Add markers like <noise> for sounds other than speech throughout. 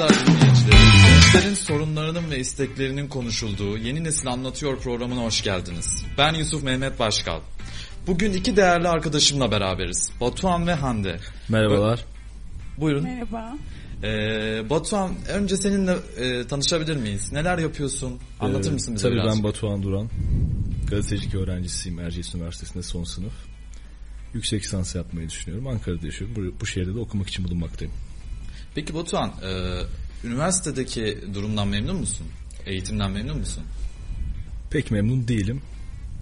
Radar dinleyicileri, gençlerin sorunlarının ve isteklerinin konuşulduğu Yeni Nesil Anlatıyor programına hoş geldiniz. Ben Yusuf Mehmet Başkal. Bugün iki değerli arkadaşımla beraberiz. Batuhan ve Hande. Merhabalar. Buyurun. Merhaba. Ee, Batuhan önce seninle e, tanışabilir miyiz? Neler yapıyorsun? Anlatır Ee, mısın bize Tabii biraz? ben Batuhan Duran. Gazetecilik öğrencisiyim Erciyes Üniversitesi'nde son sınıf. Yüksek lisans yapmayı düşünüyorum. Ankara'da yaşıyorum. Bu, bu şehirde de okumak için bulunmaktayım. Peki Batuhan, e, üniversitedeki durumdan memnun musun? Eğitimden memnun musun? Pek memnun değilim.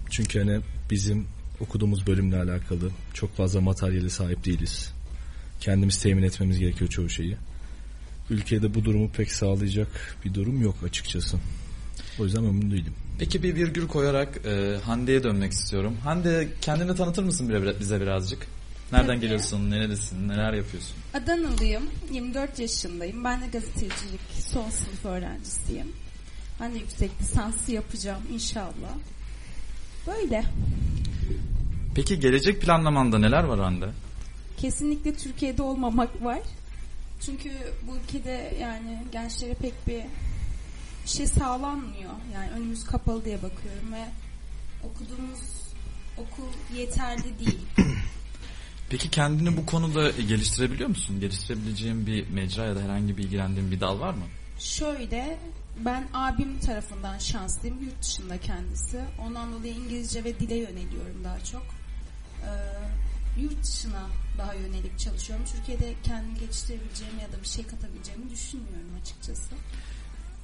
Çünkü hani bizim okuduğumuz bölümle alakalı çok fazla materyale sahip değiliz. Kendimiz temin etmemiz gerekiyor çoğu şeyi. Ülkede bu durumu pek sağlayacak bir durum yok açıkçası. O yüzden memnun değilim. Peki bir virgül koyarak e, Hande'ye dönmek istiyorum. Hande kendini tanıtır mısın bize birazcık? Nereden Tabii. geliyorsun, neredesin, neler yapıyorsun? Adanalıyım. 24 yaşındayım. Ben de gazetecilik son sınıf öğrencisiyim. Ben de yüksek lisansı yapacağım inşallah. Böyle. Peki gelecek planlamanda neler var Hande? Kesinlikle Türkiye'de olmamak var. Çünkü bu ülkede yani gençlere pek bir şey sağlanmıyor. Yani önümüz kapalı diye bakıyorum ve okuduğumuz okul yeterli değil. Peki kendini bu konuda geliştirebiliyor musun? Geliştirebileceğin bir mecra ya da herhangi bir ilgilendiğin bir dal var mı? Şöyle ben abim tarafından şanslıyım. Yurt dışında kendisi. Ondan dolayı İngilizce ve dile yöneliyorum daha çok. Ee, yurt dışına daha yönelik çalışıyorum. Türkiye'de kendimi geliştirebileceğimi ya da bir şey katabileceğimi düşünmüyorum açıkçası.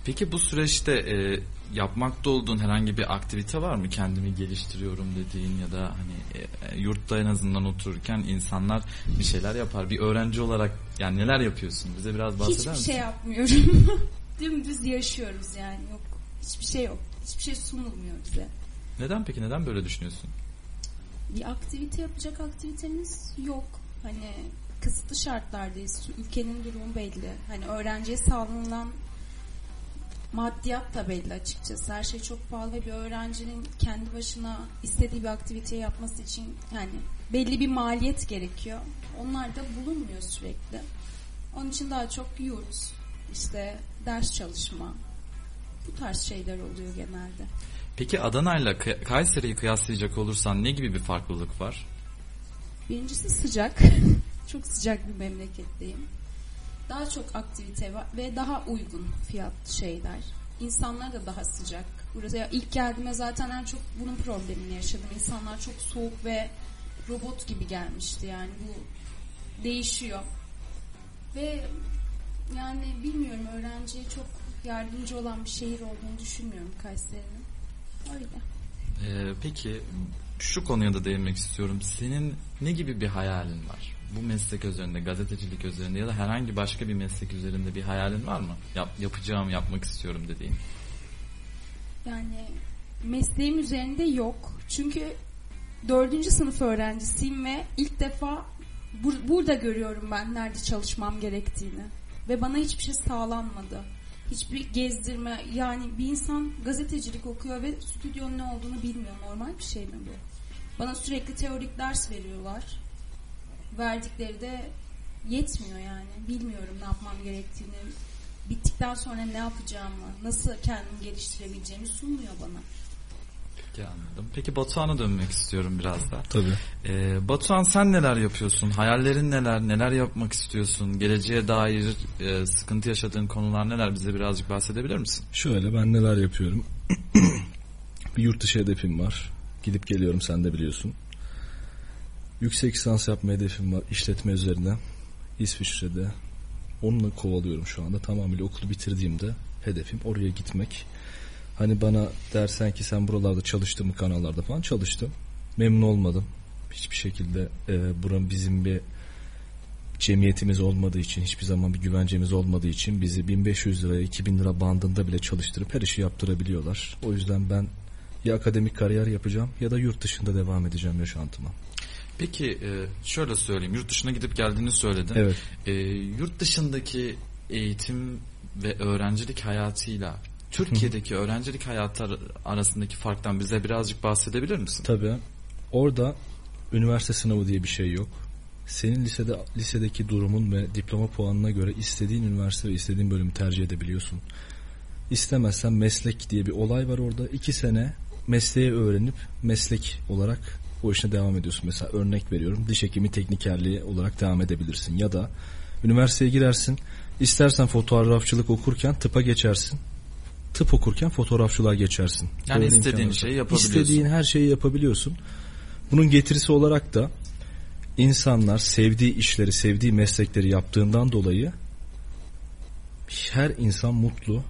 Peki bu süreçte e, yapmakta olduğun herhangi bir aktivite var mı? Kendimi geliştiriyorum dediğin ya da hani e, e, yurtta en azından otururken insanlar bir şeyler yapar. Bir öğrenci olarak yani neler yapıyorsun? Bize biraz bahseder Hiçbir misin? şey yapmıyorum. <laughs> Dümdüz yaşıyoruz yani. Yok. Hiçbir şey yok. Hiçbir şey sunulmuyor bize. Neden peki? Neden böyle düşünüyorsun? bir aktivite yapacak aktivitemiz yok. Hani kısıtlı şartlardayız. Ülkenin durumu belli. Hani öğrenciye sağlanılan maddiyat da belli açıkçası. Her şey çok pahalı ve bir öğrencinin kendi başına istediği bir aktiviteyi yapması için yani belli bir maliyet gerekiyor. Onlar da bulunmuyor sürekli. Onun için daha çok yurt, işte ders çalışma, bu tarz şeyler oluyor genelde. Peki Adana ile Kay- Kayseri'yi kıyaslayacak olursan ne gibi bir farklılık var? Birincisi sıcak. <laughs> çok sıcak bir memleketteyim. Daha çok aktivite ve daha uygun fiyat şeyler. İnsanlar da daha sıcak. Buraya ilk geldiğimde zaten en çok bunun problemini yaşadım. İnsanlar çok soğuk ve robot gibi gelmişti yani bu değişiyor. Ve yani bilmiyorum öğrenciye çok yardımcı olan bir şehir olduğunu düşünmüyorum Kayseri'nin. Öyle. Ee, peki şu konuya da değinmek istiyorum. Senin ne gibi bir hayalin var? Bu meslek üzerinde, gazetecilik üzerinde ya da herhangi başka bir meslek üzerinde bir hayalin var mı? Yap, yapacağım, yapmak istiyorum dediğin. Yani mesleğim üzerinde yok. Çünkü dördüncü sınıf öğrencisiyim ve ilk defa bur- burada görüyorum ben nerede çalışmam gerektiğini. Ve bana hiçbir şey sağlanmadı. Hiçbir gezdirme yani bir insan gazetecilik okuyor ve stüdyonun ne olduğunu bilmiyor. Normal bir şey mi bu? Bana sürekli teorik ders veriyorlar. Verdikleri de yetmiyor yani. Bilmiyorum ne yapmam gerektiğini. Bittikten sonra ne yapacağımı, nasıl kendimi geliştirebileceğimi sunmuyor bana. Peki anladım. Peki Batuhan'a dönmek istiyorum biraz da. Tabii. Ee, Batuhan sen neler yapıyorsun? Hayallerin neler? Neler yapmak istiyorsun? Geleceğe dair e, sıkıntı yaşadığın konular neler? Bize birazcık bahsedebilir misin? Şöyle ben neler yapıyorum. <clears throat> bir yurt dışı hedefim var. Gidip geliyorum sen de biliyorsun. Yüksek lisans yapma hedefim var işletme üzerine. İsviçre'de. Onunla kovalıyorum şu anda. Tamamıyla okulu bitirdiğimde hedefim oraya gitmek. Hani bana dersen ki sen buralarda çalıştın mı kanallarda falan çalıştım. Memnun olmadım. Hiçbir şekilde e, buranın bizim bir cemiyetimiz olmadığı için hiçbir zaman bir güvencemiz olmadığı için bizi 1500 liraya 2000 lira bandında bile çalıştırıp her işi yaptırabiliyorlar. O yüzden ben ya akademik kariyer yapacağım ya da yurt dışında devam edeceğim yaşantıma. Peki e, şöyle söyleyeyim. Yurt dışına gidip geldiğini söyledin. Evet. E, yurt dışındaki eğitim ve öğrencilik hayatıyla Türkiye'deki öğrencilik hayatı ar- arasındaki farktan bize birazcık bahsedebilir misin? Tabii. Orada üniversite sınavı diye bir şey yok. senin lisede lisedeki durumun ve diploma puanına göre istediğin üniversite ve istediğin bölümü tercih edebiliyorsun. İstemezsen meslek diye bir olay var orada. İki sene mesleği öğrenip meslek olarak o işine devam ediyorsun. Mesela örnek veriyorum diş hekimi teknikerliği olarak devam edebilirsin. Ya da üniversiteye girersin istersen fotoğrafçılık okurken tıpa geçersin. Tıp okurken fotoğrafçılığa geçersin. Yani Böyle istediğin şeyi yapabiliyorsun. İstediğin her şeyi yapabiliyorsun. Bunun getirisi olarak da insanlar sevdiği işleri, sevdiği meslekleri yaptığından dolayı her insan mutlu.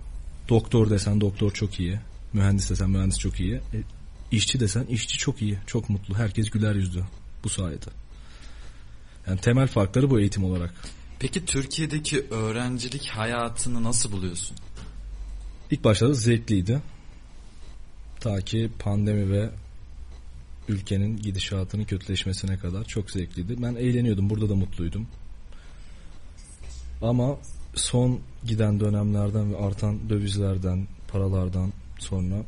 Doktor desen doktor çok iyi. Mühendis desen mühendis çok iyi. İşçi desen işçi çok iyi. Çok mutlu. Herkes güler yüzlü bu sayede. Yani temel farkları bu eğitim olarak. Peki Türkiye'deki öğrencilik hayatını nasıl buluyorsun? İlk başlarda zevkliydi. Ta ki pandemi ve ülkenin gidişatının kötüleşmesine kadar çok zevkliydi. Ben eğleniyordum. Burada da mutluydum. Ama son giden dönemlerden ve artan dövizlerden, paralardan sonra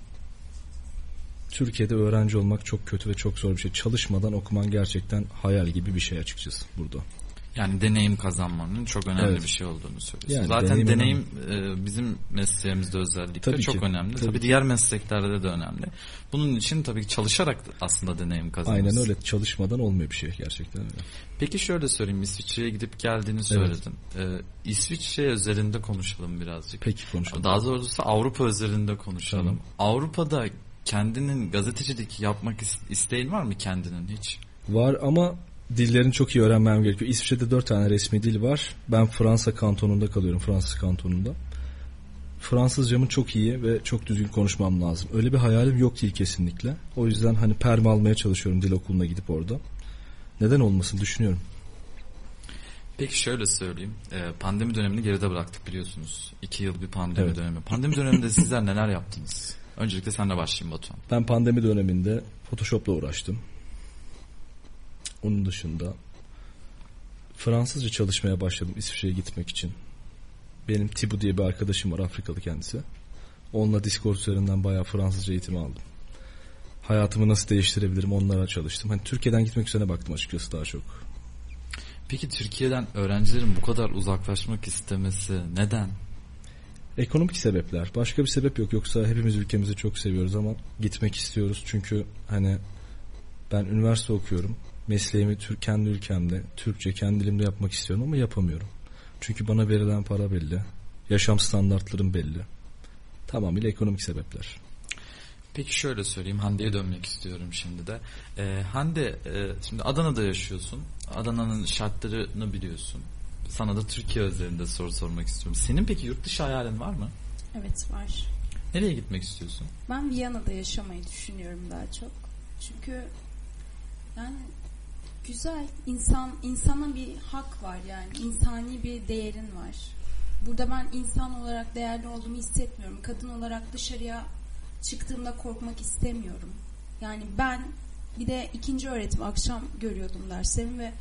Türkiye'de öğrenci olmak çok kötü ve çok zor bir şey. Çalışmadan okuman gerçekten hayal gibi bir şey açıkçası burada. Yani deneyim kazanmanın çok önemli Evet. bir şey olduğunu söylüyorsun. Yani Zaten deneyim deneyim, e, bizim mesleğimizde özellikle Tabii çok ki. önemli. Tabii Tabii, diğer mesleklerde de önemli. Bunun için tabii ki çalışarak aslında deneyim kazanırsın. Aynen öyle. Çalışmadan olmuyor bir şey gerçekten öyle. Peki şöyle söyleyeyim İsviçre'ye gidip geldiğini söyledin. Ee, İsviçre özelinde konuşalım birazcık. Peki konuşalım. Daha doğrusu Avrupa özelinde konuşalım. Tamam. Avrupa'da kendinin gazetecilik yapmak is- isteğin var mı kendinin hiç? Var ama dillerini çok iyi öğrenmem gerekiyor. İsviçre'de dört tane resmi dil var. Ben Fransa kantonunda kalıyorum. Fransız kantonunda. Fransızcamı çok iyi ve çok düzgün konuşmam lazım. Öyle bir hayalim yok değil kesinlikle. O yüzden hani perm almaya çalışıyorum dil okuluna gidip orada. Neden olmasın düşünüyorum. Peki şöyle söyleyeyim. Ee, pandemi dönemini geride bıraktık biliyorsunuz. İki yıl bir pandemi Evet. dönemi. Pandemi döneminde sizler neler yaptınız? <laughs> Öncelikle senle başlayayım Batuhan. Ben pandemi döneminde Photoshop'la uğraştım. Onun dışında Fransızca çalışmaya başladım İsviçre'ye gitmek için. Benim Tibu diye bir arkadaşım var Afrikalı kendisi. Onunla Discord üzerinden bayağı Fransızca eğitimi aldım. Hayatımı nasıl değiştirebilirim onlara çalıştım. Hani Türkiye'den gitmek üzerine baktım açıkçası daha çok. Peki Türkiye'den öğrencilerin bu kadar uzaklaşmak istemesi neden? Ekonomik sebepler. Başka bir sebep yok. Yoksa hepimiz ülkemizi çok seviyoruz ama gitmek istiyoruz. Çünkü hani ben üniversite okuyorum. Mesleğimi Türk kendi ülkemde, Türkçe kendi dilimde yapmak istiyorum ama yapamıyorum. Çünkü bana verilen para belli. Yaşam standartlarım belli. Tamamıyla ekonomik sebepler. Peki şöyle söyleyeyim Hande'ye dönmek istiyorum şimdi de. Ee, Hande e, şimdi Adana'da yaşıyorsun. Adana'nın şartlarını biliyorsun. Sana da Türkiye özelinde soru sormak istiyorum. Senin peki yurt dışı hayalin var mı? Evet var. Nereye gitmek istiyorsun? Ben Viyana'da yaşamayı düşünüyorum daha çok. Çünkü yani güzel insan insana bir hak var yani insani bir değerin var. Burada ben insan olarak değerli olduğumu hissetmiyorum. Kadın olarak dışarıya çıktığımda korkmak istemiyorum. Yani ben bir de ikinci öğretim akşam görüyordum derslerimi ve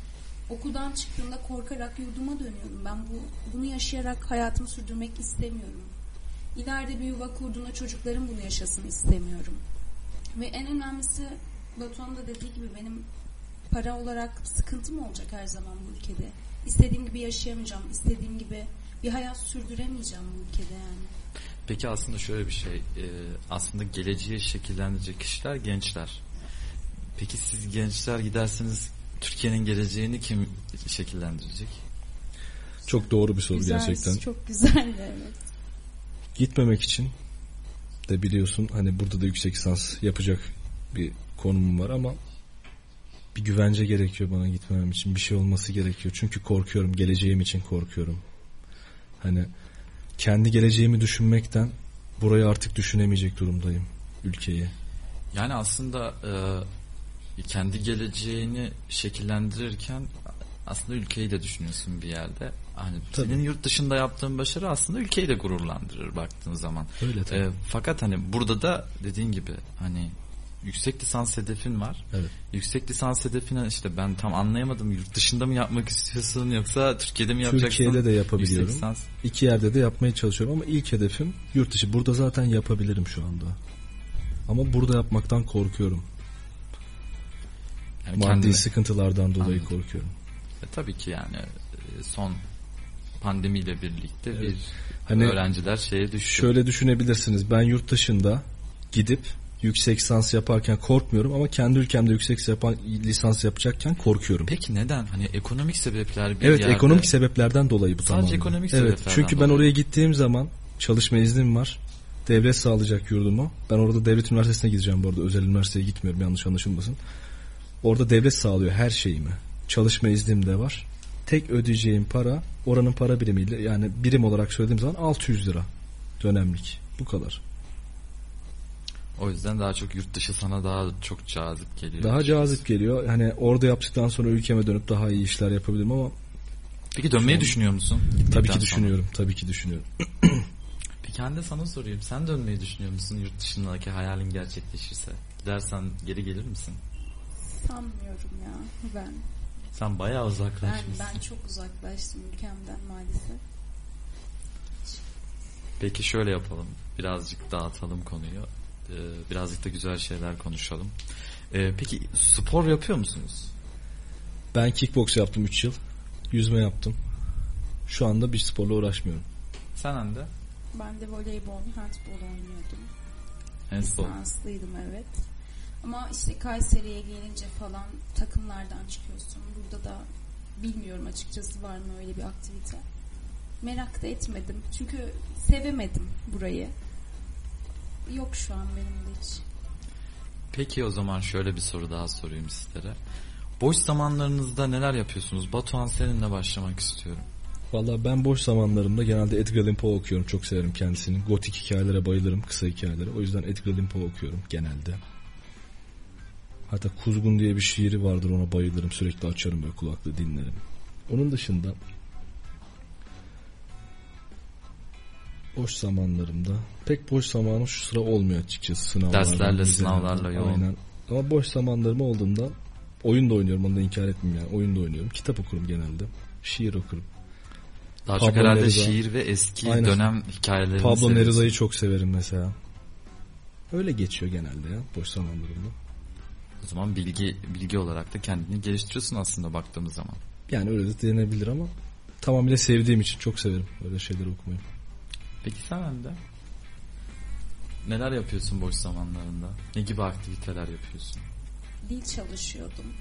okuldan çıktığımda korkarak yurduma dönüyorum. Ben bu bunu yaşayarak hayatımı sürdürmek istemiyorum. İleride bir yuva kurduğunda çocuklarım bunu yaşasın istemiyorum. Ve en önemlisi Batuhan da dediği gibi benim para olarak sıkıntım olacak her zaman bu ülkede. İstediğim gibi yaşayamayacağım. istediğim gibi bir hayat sürdüremeyeceğim bu ülkede yani. Peki aslında şöyle bir şey. e, aslında geleceği şekillendirecek kişiler gençler. Peki siz gençler giderseniz Türkiye'nin geleceğini kim şekillendirecek? Çok doğru bir soru Güzel, gerçekten. Çok güzel <laughs> evet. Gitmemek için de biliyorsun hani burada da yüksek lisans yapacak bir konumum var ama bir güvence gerekiyor bana gitmemem için. Bir şey olması gerekiyor. Çünkü korkuyorum. Geleceğim için korkuyorum. Hani kendi geleceğimi düşünmekten burayı artık düşünemeyecek durumdayım. Ülkeyi. Yani aslında e, kendi geleceğini şekillendirirken aslında ülkeyi de düşünüyorsun bir yerde. Hani Tabii. senin yurt dışında yaptığın başarı aslında ülkeyi de gururlandırır baktığın zaman. Öyle tabii. E, fakat hani burada da dediğin gibi hani yüksek lisans hedefin var. Evet. Yüksek lisans hedefine işte ben tam anlayamadım. Yurt dışında mı yapmak istiyorsun yoksa Türkiye'de mi yapacaksın? Türkiye'de de yapabiliyorum. Yüksek lisans. İki yerde de yapmaya çalışıyorum ama ilk hedefim yurt dışı. Burada zaten yapabilirim şu anda. Ama burada yapmaktan korkuyorum. Yani Maddi kendine- sıkıntılardan dolayı Anladım. korkuyorum. E, tabii ki yani e, son pandemiyle birlikte Evet. bir Hani öğrenciler şeye düştü. Şöyle düşünebilirsiniz. Ben yurt dışında gidip yüksek lisans yaparken korkmuyorum ama kendi ülkemde yüksek yapan, lisans yapacakken korkuyorum. Peki neden? Hani ekonomik sebepler bir Evet yerde... ekonomik sebeplerden dolayı bu Sadece tamamen. ekonomik Evet sebeplerden çünkü ben dolayı. oraya gittiğim zaman çalışma iznim var. Devlet sağlayacak yurdumu. Ben orada devlet üniversitesine gideceğim bu arada. Özel üniversiteye gitmiyorum yanlış anlaşılmasın. Orada devlet sağlıyor her şeyimi. Çalışma iznim de var. Tek ödeyeceğim para oranın para birimiyle yani birim olarak söylediğim zaman 600 lira dönemlik. Bu kadar. O yüzden daha çok yurt dışı sana daha çok cazip geliyor. Daha cazip geliyor. Hani orada yaptıktan sonra ülkeme dönüp daha iyi işler yapabilirim ama Peki dönmeyi düşünüyor musun? tabii ki sonra. düşünüyorum. Tabii ki düşünüyorum. <clears throat> Peki ben de sana sorayım. Sen dönmeyi düşünüyor musun yurt dışındaki hayalin gerçekleşirse? Gidersen geri gelir misin? Sanmıyorum ya ben. Sen bayağı Ben, uzaklaşmışsın. ben çok uzaklaştım ülkemden maalesef. Peki şöyle yapalım. Birazcık dağıtalım konuyu. Ee, birazcık da güzel şeyler konuşalım. Ee, peki spor yapıyor musunuz? Ben kickbox yaptım 3 yıl. Yüzme yaptım. Şu anda bir sporla uğraşmıyorum. Sen Hande? Ben de voleybol, handbol oynuyordum. Handball. Lisanslıydım evet. Ama işte Kayseri'ye gelince falan takımlardan çıkıyorsun. Burada da bilmiyorum açıkçası var mı öyle bir aktivite. Merak da etmedim. Çünkü sevemedim burayı. Yok şu an benim de hiç. Peki o zaman şöyle bir soru daha sorayım sizlere. Boş zamanlarınızda neler yapıyorsunuz? Batuhan seninle başlamak istiyorum. Valla ben boş zamanlarımda genelde Edgar Allan Poe okuyorum. Çok severim kendisini. Gotik hikayelere bayılırım. Kısa hikayelere. O yüzden Edgar Allan Poe okuyorum genelde. Hatta Kuzgun diye bir şiiri vardır ona bayılırım. Sürekli açarım böyle kulaklığı dinlerim. Onun dışında boş zamanlarımda pek boş zamanım şu sıra olmuyor açıkçası. Sınavlarla, Derslerle, sınavlarla yoğun. Aynen. Ama boş zamanlarım olduğunda oyun da oynuyorum. Onu da inkar etmeyeyim yani. Oyun da oynuyorum. Kitap okurum genelde. Şiir okurum. Daha çok Pablo herhalde Neruda. şiir ve eski Aynen. dönem hikayelerini Pablo. Neruda'yı çok severim mesela. Öyle geçiyor genelde ya boş zamanlarımda. O zaman bilgi bilgi olarak da kendini geliştiriyorsun aslında baktığımız zaman. Yani öyle de denebilir ama tamamıyla sevdiğim için çok severim öyle şeyleri okumayı. Peki sen Hande? Neler yapıyorsun boş zamanlarında? Ne gibi aktiviteler yapıyorsun? Dil çalışıyordum.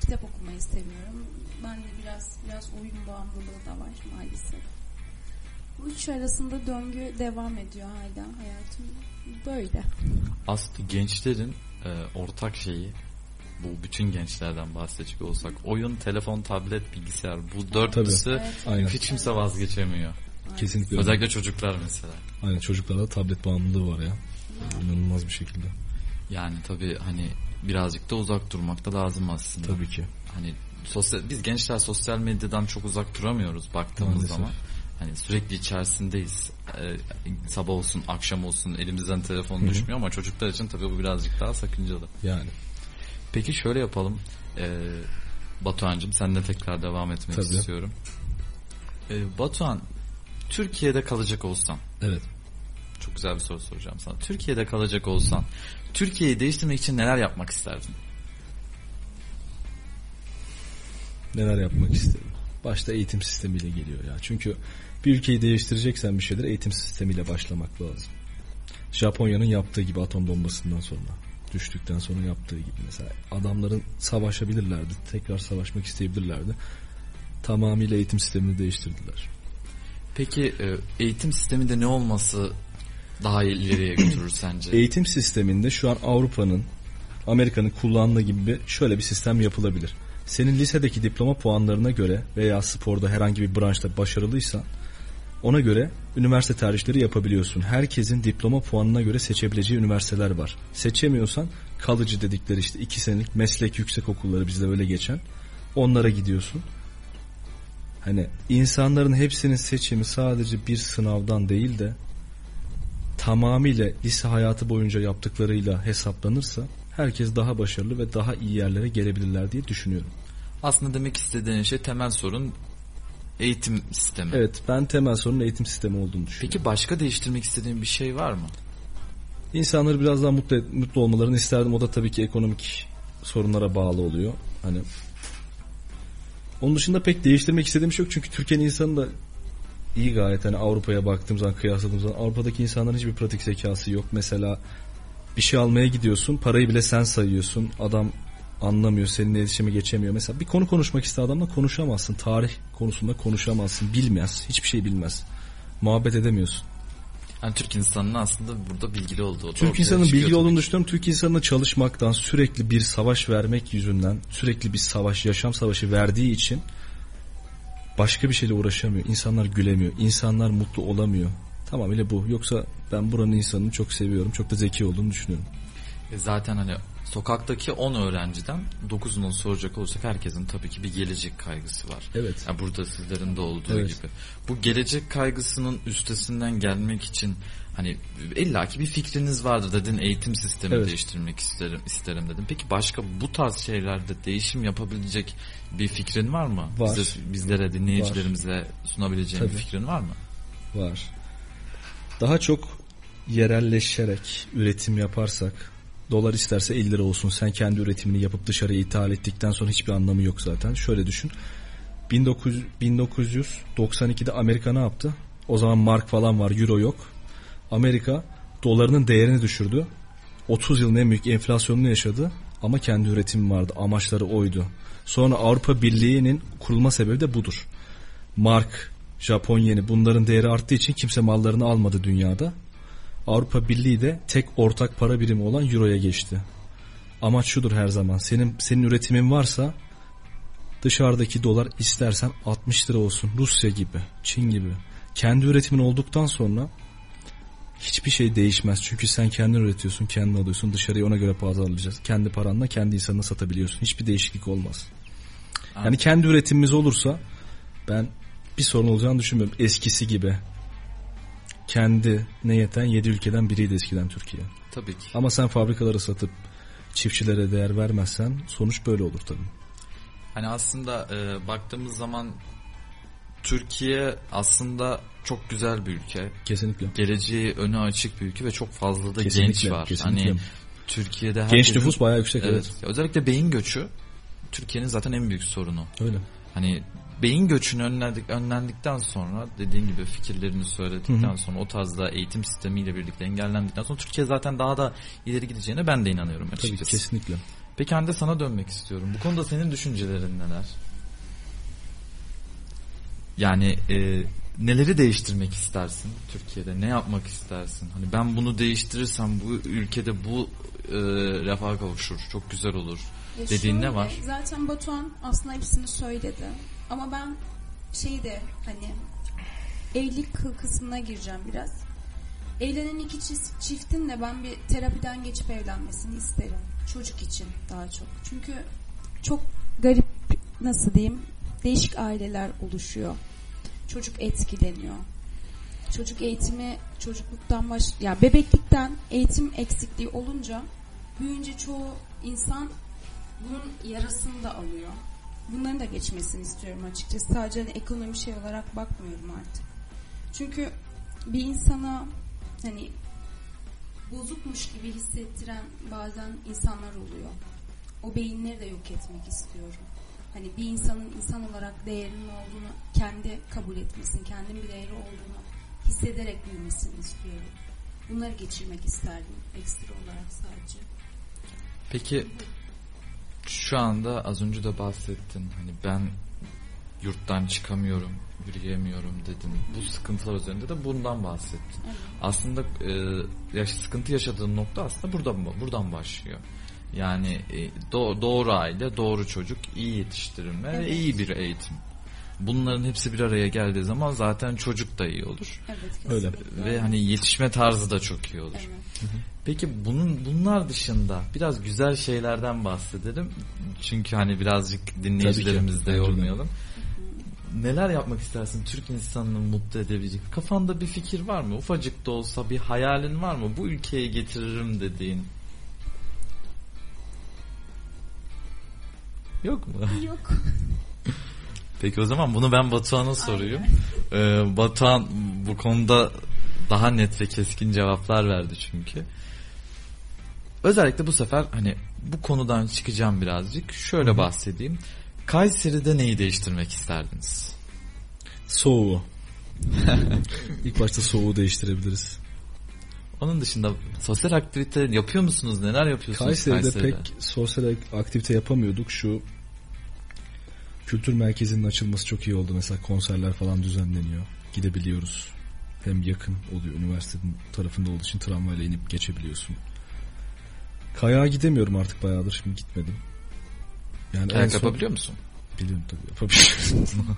Kitap okumayı seviyorum. Ben de biraz biraz oyun bağımlılığı da var maalesef. Bu üç arasında döngü devam ediyor hala hayatım. Böyle. Aslında gençlerin e, ortak şeyi bu bütün gençlerden bahsedecek olsak oyun, telefon, tablet, bilgisayar bu dörtlüsü Evet. Hiç kimse vazgeçemiyor. Kesinlikle öyle. Özellikle çocuklar mesela. Aynen çocuklarda tablet bağımlılığı var ya. İnanılmaz bir şekilde. Yani tabii hani birazcık da uzak durmak da lazım aslında. Tabii ki. Hani sosyal biz gençler sosyal medyadan çok uzak duramıyoruz baktığımız Maalesef. zaman. Hani sürekli içerisindeyiz. Ee, sabah olsun, akşam olsun elimizden telefon düşmüyor ama çocuklar için tabii bu birazcık daha sakıncalı. Yani. Peki şöyle yapalım. Ee, Batuhan'cığım seninle tekrar devam etmek Tabii. istiyorum. Ee, Batuhan, Türkiye'de kalacak olsan, Evet. çok güzel bir soru soracağım sana. Türkiye'de kalacak olsan, Türkiye'yi değiştirmek için neler yapmak isterdin? Neler yapmak isterim? Başta eğitim sistemiyle geliyor ya. Çünkü bir ülkeyi değiştireceksen bir şeyler eğitim sistemiyle başlamak lazım. Japonya'nın yaptığı gibi atom bombasından sonra düştükten sonra yaptığı gibi mesela adamların savaşabilirlerdi. Tekrar savaşmak isteyebilirlerdi. Tamamıyla eğitim sistemini değiştirdiler. Peki e, eğitim sisteminde ne olması daha ileriye götürür <clears throat> sence? Eğitim sisteminde şu an Avrupa'nın, Amerika'nın kullandığı gibi şöyle bir sistem yapılabilir. Senin lisedeki diploma puanlarına göre veya sporda herhangi bir branşta başarılıysan ona göre üniversite tercihleri yapabiliyorsun. Herkesin diploma puanına göre seçebileceği üniversiteler var. Seçemiyorsan kalıcı dedikleri işte iki senelik meslek yüksek okulları bizde öyle geçen. Onlara gidiyorsun. Hani insanların hepsinin seçimi sadece bir sınavdan değil de tamamıyla lise hayatı boyunca yaptıklarıyla hesaplanırsa herkes daha başarılı ve daha iyi yerlere gelebilirler diye düşünüyorum. Aslında demek istediğin şey temel sorun eğitim sistemi. Evet ben temel sorunun eğitim sistemi olduğunu düşünüyorum. Peki başka değiştirmek istediğin bir şey var mı? İnsanları biraz daha mutlu, mutlu olmalarını isterdim. O da tabii ki ekonomik sorunlara bağlı oluyor. Hani Onun dışında pek değiştirmek istediğim şey yok. Çünkü Türkiye'nin insanı da iyi gayet. Hani Avrupa'ya baktığım zaman kıyasladığım zaman Avrupa'daki insanların hiçbir pratik zekası yok. Mesela bir şey almaya gidiyorsun parayı bile sen sayıyorsun. Adam anlamıyor seninle iletişime geçemiyor. Mesela bir konu konuşmak iste adamla konuşamazsın. Tarih konusunda konuşamazsın. Bilmez. Hiçbir şey bilmez. Muhabbet edemiyorsun. Yani Türk insanının aslında burada bilgili olduğu. Türk insanının bilgili olduğunu düşünüyorum. Türk insanının çalışmaktan sürekli bir savaş vermek yüzünden sürekli bir savaş, yaşam savaşı verdiği için başka bir şeyle uğraşamıyor. İnsanlar gülemiyor. İnsanlar mutlu olamıyor. Tamamıyla bu. Yoksa ben buranın insanını çok seviyorum. Çok da zeki olduğunu düşünüyorum. E zaten hani sokaktaki 10 öğrenciden 9'unu soracak olursak herkesin tabii ki bir gelecek kaygısı var. Evet. Yani burada sizlerin de olduğu Evet. gibi. Bu gelecek kaygısının üstesinden gelmek için hani illaki bir fikriniz vardır dedin eğitim sistemi Evet. değiştirmek isterim isterim dedim. Peki başka bu tarz şeylerde değişim yapabilecek bir fikrin var mı? Var. Bize, bizlere dinleyicilerimize sunabileceğin bir Tabii. fikrin var mı? Var. Daha çok yerelleşerek üretim yaparsak dolar isterse 50 lira olsun sen kendi üretimini yapıp dışarıya ithal ettikten sonra hiçbir anlamı yok zaten. Şöyle düşün. 1900, 1992'de Amerika ne yaptı? O zaman mark falan var, euro yok. Amerika dolarının değerini düşürdü. 30 yılın en büyük enflasyonunu yaşadı ama kendi üretimi vardı. Amaçları oydu. Sonra Avrupa Birliği'nin kurulma sebebi de budur. Mark, Japon yeni bunların değeri arttığı için kimse mallarını almadı dünyada. Avrupa Birliği de tek ortak para birimi olan Euro'ya geçti. Amaç şudur her zaman. Senin senin üretimin varsa dışarıdaki dolar istersen 60 lira olsun. Rusya gibi, Çin gibi. Kendi üretimin olduktan sonra hiçbir şey değişmez. Çünkü sen kendin üretiyorsun, kendin alıyorsun. Dışarıya ona göre pazarlayacağız. Kendi paranla kendi insanına satabiliyorsun. Hiçbir değişiklik olmaz. Yani kendi üretimimiz olursa ben bir sorun olacağını düşünmüyorum. Eskisi gibi. Kendi ne yeten 7 ülkeden biriydi eskiden Türkiye. Tabii ki. Ama sen fabrikaları satıp çiftçilere değer vermezsen sonuç böyle olur tabii. Hani aslında e, baktığımız zaman Türkiye aslında çok güzel bir ülke. Kesinlikle. Geleceği önü açık bir ülke ve çok fazla da Kesinlikle, genç var. kesinlikle. Hani Türkiye'de Genç herkesin- nüfus bayağı yüksek evet. Evet. Özellikle beyin göçü Türkiye'nin zaten en büyük sorunu. Öyle. Hani beyin göçünü önlendik, önlendikten sonra dediğin gibi fikirlerini söyledikten Hı hı. sonra o tarzda eğitim sistemiyle birlikte engellendikten sonra Türkiye zaten daha da ileri gideceğine ben de inanıyorum Tabii açıkçası. kesinlikle. Peki Hande sana dönmek istiyorum. Bu konuda senin düşüncelerin neler? Yani e, neleri değiştirmek istersin Türkiye'de? Ne yapmak istersin? Hani ben bunu değiştirirsem bu ülkede bu e, refaha kavuşur. Çok güzel olur. Ya Dediğin ne var? Zaten Batuhan aslında hepsini söyledi. Ama ben şeyi de hani evlilik kı- kısmına gireceğim biraz. Evlenen iki çift, çiftin de ben bir terapiden geçip evlenmesini isterim. Çocuk için daha çok. Çünkü çok garip nasıl diyeyim değişik aileler oluşuyor. Çocuk etkileniyor. Çocuk eğitimi çocukluktan baş ya bebeklikten eğitim eksikliği olunca büyüyünce çoğu insan bunun yarasını da alıyor. Bunların da geçmesini istiyorum açıkçası. Sadece hani ekonomi şey olarak bakmıyorum artık. Çünkü bir insana hani bozukmuş gibi hissettiren bazen insanlar oluyor. O beyinleri de yok etmek istiyorum. Hani bir insanın insan olarak değerinin olduğunu kendi kabul etmesini, kendin bir değeri olduğunu hissederek büyümesini istiyorum. Bunları geçirmek isterdim ekstra olarak sadece. Peki şu anda az önce de bahsettin. Hani ben yurttan çıkamıyorum, yürüyemiyorum dedin. Bu sıkıntılar üzerinde de bundan bahsettin. Evet. Aslında e, yaş, sıkıntı yaşadığın nokta aslında buradan buradan başlıyor. Yani e, do- doğru aile, doğru çocuk, iyi yetiştirilme ve Evet. iyi bir eğitim. Bunların hepsi bir araya geldiği zaman zaten çocuk da iyi olur. Evet, Öyle. Ve hani yetişme tarzı da çok iyi olur. Evet. Peki bunun bunlar dışında biraz güzel şeylerden bahsedelim. Çünkü hani birazcık dinleyicilerimizi de. yormayalım. Neler yapmak istersin Türk insanını mutlu edebilecek? Kafanda bir fikir var mı? Ufacık da olsa bir hayalin var mı? Bu ülkeye getiririm dediğin. Yok mu? Yok. <laughs> Peki o zaman bunu ben Batuhan'a sorayım. Ee, Batuhan bu konuda daha net ve keskin cevaplar verdi çünkü. Özellikle bu sefer hani bu konudan çıkacağım birazcık. Şöyle bahsedeyim. Kayseri'de neyi değiştirmek isterdiniz? Soğuğu. <laughs> İlk başta soğuğu değiştirebiliriz. Onun dışında sosyal aktivite yapıyor musunuz? Neler yapıyorsunuz Kayseri'de, Kayseri'de? pek sosyal aktivite yapamıyorduk. Şu kültür merkezinin açılması çok iyi oldu. Mesela konserler falan düzenleniyor. Gidebiliyoruz. Hem yakın oluyor. Üniversitenin tarafında olduğu için tramvayla inip geçebiliyorsun. Kayağa gidemiyorum artık bayağıdır. Şimdi gitmedim. Yani Kayak son- yapabiliyor musun? Biliyorum tabii yapabiliyorum. <laughs>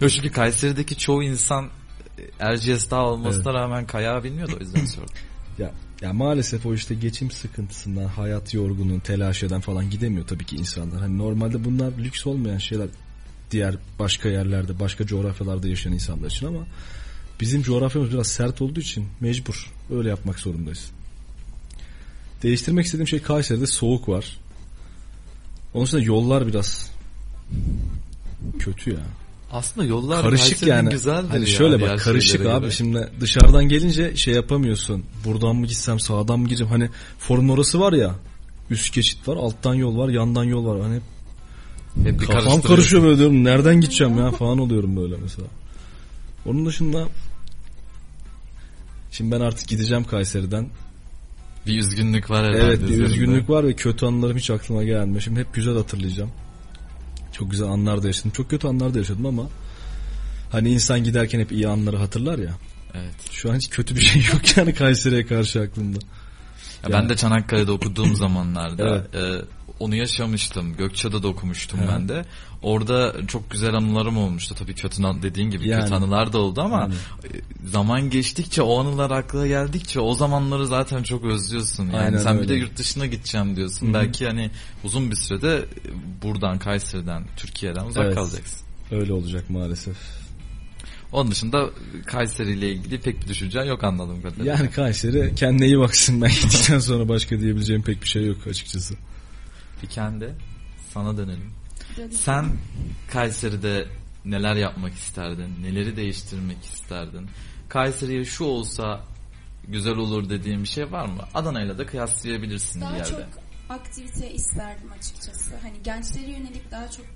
Yok çünkü Kayseri'deki çoğu insan e, Erciyes Dağı olmasına rağmen kayağı bilmiyordu o yüzden sordum. <laughs> Ya, ya maalesef o işte geçim sıkıntısından, hayat yorgunluğun, telaş eden falan gidemiyor tabii ki insanlar. Hani normalde bunlar lüks olmayan şeyler diğer başka yerlerde, başka coğrafyalarda yaşayan insanlar için ama bizim coğrafyamız biraz sert olduğu için mecbur öyle yapmak zorundayız. Değiştirmek istediğim şey Kayseri'de soğuk var. Onun dışında yollar biraz kötü ya. Aslında yollar karışık yani. güzeldir Hani şöyle diğer bak karışık abi. göre. Şimdi dışarıdan gelince şey yapamıyorsun. Buradan mı gitsem, sağdan mı gireceğim? Hani forun orası var ya. Üst geçit var, alttan yol var, yandan yol var. Hani Hep kafam karışıyor böyle diyorum. Nereden gideceğim ya falan oluyorum böyle mesela. Onun dışında Şimdi ben artık gideceğim Kayseri'den. Bir üzgünlük var herhalde. Evet bir üzerinde. üzgünlük var ve kötü anılarım hiç aklıma gelmiyor. Şimdi hep güzel hatırlayacağım. Çok güzel anlar da yaşadım. Çok kötü anlar da yaşadım ama hani insan giderken hep iyi anları hatırlar ya. Evet. Şu an hiç kötü bir şey yok yani Kayseri'ye karşı aklımda. Ya Ben de Çanakkale'de okuduğum <laughs> zamanlarda Evet. e, onu yaşamıştım. Gökçe'de de okumuştum Hı. ben de. Orada çok güzel anılarım olmuştu. Tabii kötü dediğin gibi Yani. kötü anılar da oldu ama Yani. e, zaman geçtikçe o anılar akla geldikçe o zamanları zaten çok özlüyorsun. Yani Aynen sen bir de öyle. yurt dışına gideceğim diyorsun. Hı hı. Belki hani uzun bir sürede e, buradan Kayseri'den, Türkiye'den uzak Evet. kalacaksın. Öyle olacak maalesef. Onun dışında Kayseri ile ilgili pek bir düşüncen yok anladığım kadarıyla. Yani Kayseri kendine iyi baksın. Ben gittikten sonra başka diyebileceğim pek bir şey yok açıkçası. Bir kendi sana dönelim. Sen Kayseri'de neler yapmak isterdin? Neleri değiştirmek isterdin? Kayseri'ye şu olsa güzel olur dediğin bir şey var mı? Adana'yla da kıyaslayabilirsin bir Daha yerde. çok aktivite isterdim açıkçası. Hani gençlere yönelik daha çok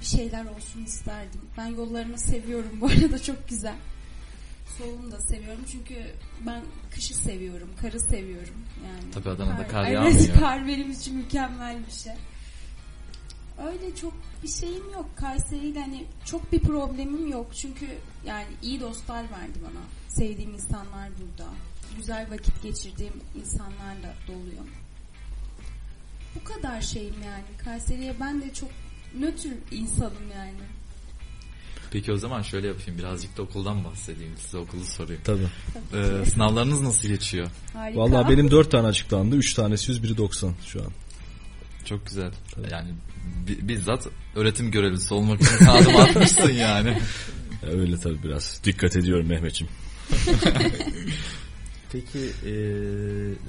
bir şeyler olsun isterdim. Ben yollarını seviyorum bu arada çok güzel. Soğuğunu da seviyorum çünkü ben kışı seviyorum, karı seviyorum yani. Tabii Adana'da kar evet, yağmıyor. kar benim için mükemmel bir şey. Öyle çok bir şeyim yok. Kayseri'yle hani çok bir problemim yok. Çünkü yani iyi dostlar verdi bana. Sevdiğim insanlar burada. Güzel vakit geçirdiğim insanlarla doluyum. Bu kadar şeyim yani. Kayseri'ye ben de çok nötr insanım yani. Peki o zaman şöyle yapayım. Birazcık da okuldan bahsedeyim. Size okulu sorayım. Tabii. Tabii Ee, sınavlarınız nasıl geçiyor? Harika. Vallahi benim 4 tane açıklandı. 3 tanesi 100, biri 90 şu an. Çok güzel. Yani bi- bizzat öğretim görevlisi olmak için adım <laughs> atmışsın yani. Ya öyle tabii biraz. Dikkat ediyorum Mehmetçim. <laughs> Peki e,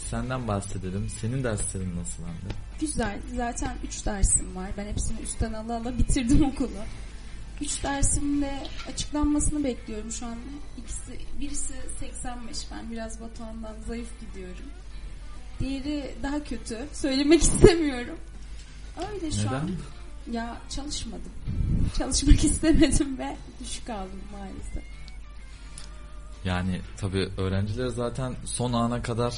senden bahsedelim. Senin derslerin nasıl Hande? Güzel. Zaten 3 dersim var. Ben hepsini üstten ala ala bitirdim okulu. 3 dersimde açıklanmasını bekliyorum şu an. İkisi, birisi 85. Ben biraz Batuhan'dan zayıf gidiyorum. Diğeri daha kötü. Söylemek <laughs> istemiyorum. Öyle şu Neden? an. Ya çalışmadım. Çalışmak <laughs> istemedim ve düşük aldım maalesef. Yani tabii öğrenciler zaten son ana kadar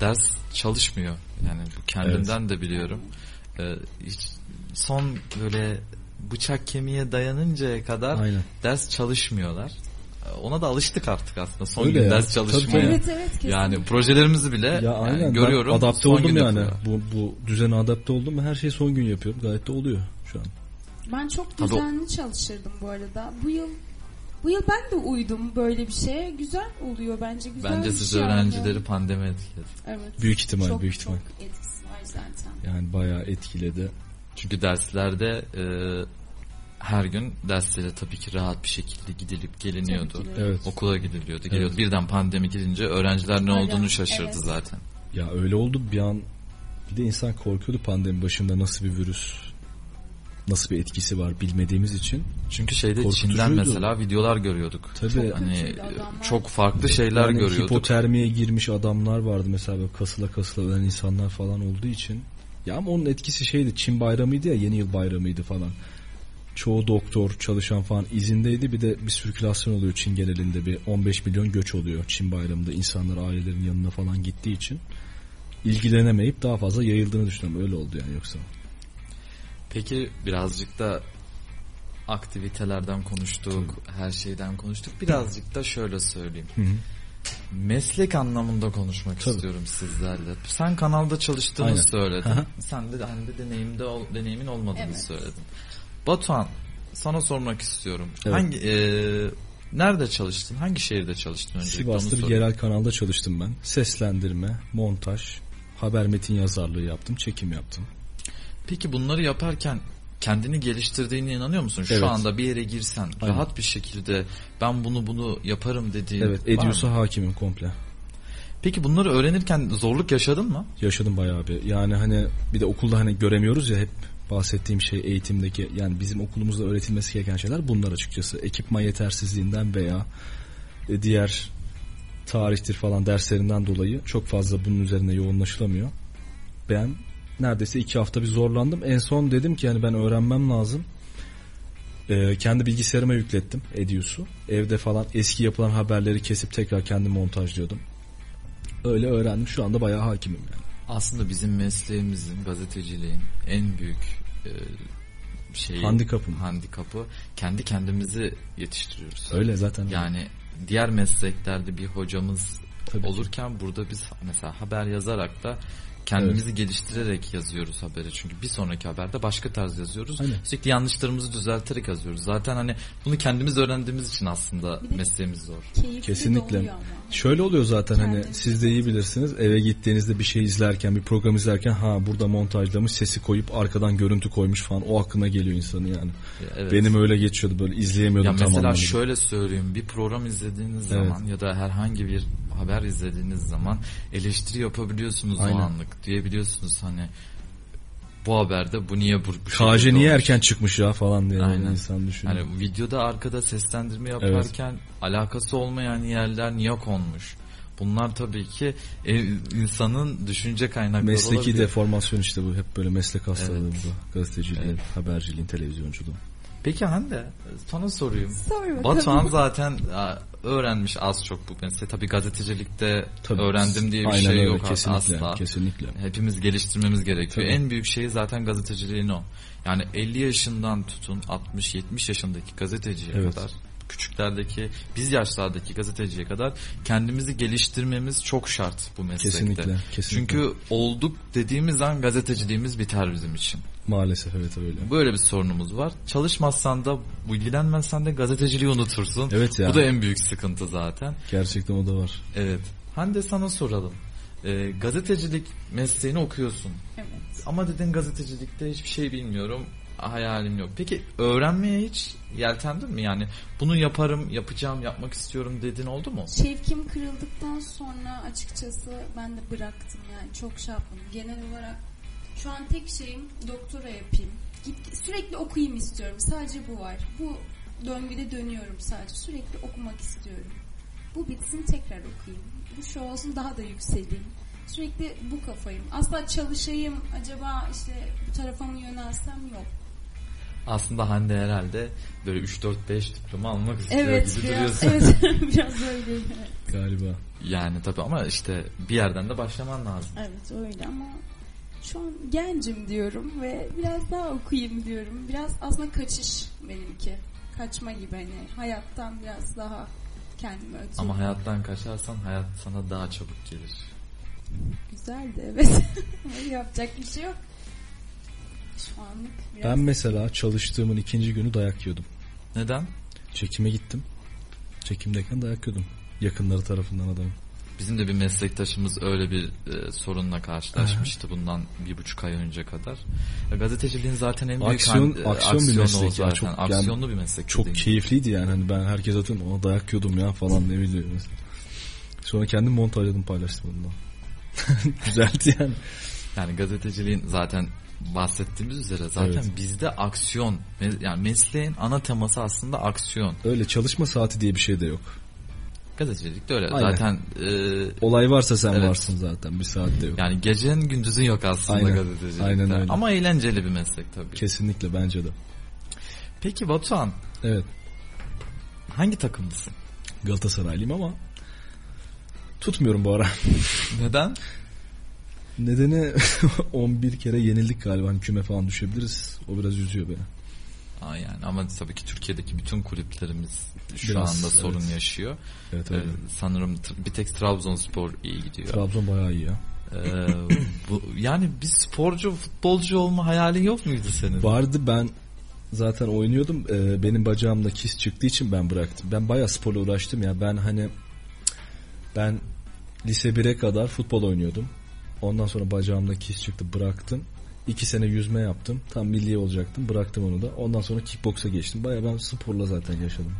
ders çalışmıyor. Yani bu kendimden de biliyorum. Ee, hiç son böyle bıçak kemiğe dayanıncaya kadar Aynen. ders çalışmıyorlar. Ona da alıştık artık aslında son Öyle gün ya. ders Tabii, çalışmaya. tabii. Evet evet kesinlikle. Yani projelerimizi bile Ya yani aynen. görüyorum. Ben adapte son oldum gün yani. yapıyorlar. Bu, bu düzene adapte oldum her şeyi son gün yapıyorum. Gayet de oluyor şu an. Ben çok Tabii düzenli çalışırdım bu arada. Bu yıl bu yıl ben de uydum böyle bir şeye. Güzel oluyor bence. Güzel Bence siz şey öğrencileri yani. pandemi etkiledi. Evet. Büyük ihtimal, çok, büyük ihtimal. Çok etkisi var zaten. Yani bayağı etkiledi. Çünkü derslerde e, her gün derslere tabii ki rahat bir şekilde gidilip geliniyordu. Evet. Okula gidiliyordu. Geliyordu. Evet. Birden pandemi girince öğrenciler ne olduğunu şaşırdı evet. zaten. Ya öyle oldu bir an. Bir de insan korkuyordu pandemi başında nasıl bir virüs, nasıl bir etkisi var bilmediğimiz için. Çünkü şeyde. Çin'den mesela videolar görüyorduk. Tabii. Çok Hani çok farklı şeyler Yani görüyorduk. hipotermiye girmiş adamlar vardı mesela böyle kasıla kasıla ölen insanlar falan olduğu için. Ya ama onun etkisi şeydi Çin bayramıydı ya yeni yıl bayramıydı falan. Çoğu doktor çalışan falan izindeydi bir de bir sirkülasyon oluyor Çin genelinde bir 15 milyon göç oluyor Çin bayramında insanlar ailelerin yanına falan gittiği için ilgilenemeyip daha fazla yayıldığını düşünüyorum öyle oldu yani yoksa. Peki birazcık da aktivitelerden konuştuk, her şeyden konuştuk. Birazcık da şöyle söyleyeyim. Hı hı. Meslek anlamında konuşmak Tabii. istiyorum sizlerle. Sen kanalda çalıştığını Aynen. söyledin. Aha. Sen de hani de deneyimde ol- deneyimin olmadığını Evet. söyledin. Batuhan sana sormak istiyorum. Evet. Hangi e, nerede çalıştın? Hangi şehirde çalıştın öncelikle Sivas'ta bir yerel kanalda çalıştım ben. Seslendirme, montaj, haber metin yazarlığı yaptım, çekim yaptım. Peki bunları yaparken kendini geliştirdiğine inanıyor musun? Şu Evet. anda bir yere girsen Aynen. rahat bir şekilde ben bunu bunu yaparım dediğin Evet? Ediyorsa hakimim komple. Peki bunları öğrenirken zorluk yaşadın mı? Yaşadım bayağı bir. Yani hani bir de okulda hani göremiyoruz ya hep bahsettiğim şey eğitimdeki yani bizim okulumuzda öğretilmesi gereken şeyler bunlar açıkçası. Ekipman yetersizliğinden veya e, diğer tarihtir falan derslerinden dolayı çok fazla bunun üzerine yoğunlaşılamıyor. Ben neredeyse iki hafta bir zorlandım. En son dedim ki yani ben öğrenmem lazım. Ee, kendi bilgisayarıma yüklettim Edius'u. Evde falan eski yapılan haberleri kesip tekrar kendim montajlıyordum. Öyle öğrendim. Şu anda bayağı hakimim yani. Aslında bizim mesleğimizin gazeteciliğin en büyük e, şeyi Handikapı mı? handikapı kendi kendimizi yetiştiriyoruz. Öyle zaten. Yani diğer mesleklerde bir hocamız Tabii ki. olurken burada biz mesela haber yazarak da kendimizi geliştirerek yazıyoruz haberi. Çünkü bir sonraki haberde başka tarz yazıyoruz. Aynen. Sürekli yanlışlarımızı düzelterek yazıyoruz. Zaten hani bunu kendimiz öğrendiğimiz için aslında mesleğimiz zor. Keyifli Kesinlikle. oluyor. Şöyle oluyor zaten hani Kendimiz siz de iyi bilirsiniz eve gittiğinizde bir şey izlerken bir program izlerken ha burada montajlamış sesi koyup arkadan görüntü koymuş falan o aklına geliyor insanın yani. Evet. Benim öyle geçiyordu böyle izleyemiyordum Ya mesela anlamıyla. şöyle söyleyeyim bir program izlediğiniz Evet. zaman ya da herhangi bir haber izlediğiniz zaman eleştiri yapabiliyorsunuz Aynen. o anlık diyebiliyorsunuz hani bu haberde bu niye bu, bu KJ niye olmuş? erken çıkmış ya falan diye Aynen. insan düşünüyor. Hani videoda arkada seslendirme yaparken alakası olmayan yerler niye konmuş? Bunlar tabii ki e, insanın düşünce kaynakları Mesleki olabilir. deformasyon işte bu hep böyle meslek hastalığı Evet. bu. Gazeteciliğin, Evet. haberciliğin, televizyonculuğun. Peki Hande sana sorayım. Sor. Batuhan zaten öğrenmiş az çok bu mesleği. Tabii gazetecilikte Tabii. öğrendim diye bir Aynen şey öyle, yok kesinlikle, asla. Kesinlikle. Hepimiz geliştirmemiz gerekiyor. Tabii. En büyük şey zaten gazeteciliğin o. Yani 50 yaşından tutun 60-70 yaşındaki gazeteciye Evet. kadar küçüklerdeki biz yaşlardaki gazeteciye kadar kendimizi geliştirmemiz çok şart bu meslekte. Kesinlikle, kesinlikle. Çünkü olduk dediğimiz an gazeteciliğimiz biter bizim için. Maalesef evet öyle. Böyle bir sorunumuz var. Çalışmazsan da ilgilenmezsen de gazeteciliği unutursun. Evet ya. Bu da en büyük sıkıntı zaten. Gerçekten o da var. Evet. Hande sana soralım. Ee, gazetecilik mesleğini okuyorsun. Evet. Ama dedin gazetecilikte hiçbir şey bilmiyorum. Hayalim yok. Peki öğrenmeye hiç yeltendin mi? Yani bunu yaparım, yapacağım, yapmak istiyorum dedin oldu mu? Şevkim kırıldıktan sonra açıkçası ben de bıraktım yani çok şey yapmadım. Genel olarak şu an tek şeyim doktora yapayım. Sürekli okuyayım istiyorum. Sadece bu var. Bu döngüde dönüyorum sadece. Sürekli okumak istiyorum. Bu bitsin tekrar okuyayım. Bu şu olsun daha da yükseleyim. Sürekli bu kafayım. Asla çalışayım acaba işte bu tarafa mı yönelsem yok. Aslında Hande herhalde böyle 3-4-5 diploma almak istiyor Evet gibi biraz, duruyorsun. evet, <laughs> biraz <laughs> öyle. Galiba. Yani tabii ama işte bir yerden de başlaman lazım. Evet öyle ama şu an gencim diyorum ve biraz daha okuyayım diyorum. Biraz aslında kaçış benimki. Kaçma gibi hani hayattan biraz daha kendimi öteyim. Ama hayattan kaçarsan hayat sana daha çabuk gelir. Güzeldi evet. <laughs> Yapacak bir şey yok. Şu anlık biraz Ben mesela çalıştığımın ikinci günü dayak yiyordum. Neden? Çekime gittim. Çekimdeyken dayak yiyordum. Yakınları tarafından adamın. Bizim de bir meslektaşımız öyle bir e, sorunla karşılaşmıştı bundan bir buçuk ay önce kadar. E, gazeteciliğin zaten en büyük Aksiyon- han- e, aksiyon bir meslek zaten. Çok- yani Aksiyonlu bir meslek. Çok keyifliydi yani. Hani ben herkes atıyorum ona dayak yiyordum ya falan ne bileyim. Sonra kendim montajladım paylaştım onunla. <laughs> Güzeldi yani. Yani gazeteciliğin zaten bahsettiğimiz üzere zaten Evet. bizde aksiyon yani mesleğin ana teması aslında aksiyon. Öyle çalışma saati diye bir şey de yok. Gazetecilik de öyle. Aynen. Zaten e, Olay varsa sen Evet. varsın zaten. Bir saatte yok. yani gecenin gündüzün yok aslında Aynen. gazetecilikte. Aynen öyle. Ama eğlenceli bir meslek tabii. Kesinlikle bence de. Peki Batuhan Evet. hangi takımlısın? Galatasaraylıyım ama tutmuyorum bu ara. Neden? <laughs> Nedeni <laughs> 11 kere yenildik galiba. Hani küme falan düşebiliriz. O biraz üzüyor beni. Aa yani ama tabii ki Türkiye'deki bütün kulüplerimiz şu Biraz, anda sorun evet. yaşıyor. Evet Ee, sanırım bir tek Trabzonspor iyi gidiyor. Trabzon bayağı iyi ya. Ee, bu, yani bir sporcu, futbolcu olma hayalin yok muydu senin? Vardı ben zaten oynuyordum. Ee, benim bacağımda kis çıktığı için ben bıraktım. Ben bayağı sporla uğraştım ya. Ben hani ben lise 1'e kadar futbol oynuyordum. Ondan sonra bacağımda kis çıktı bıraktım. İki sene yüzme yaptım. Tam milli olacaktım. Bıraktım onu da. Ondan sonra kickboksa geçtim. Bayağı ben sporla zaten yaşadım.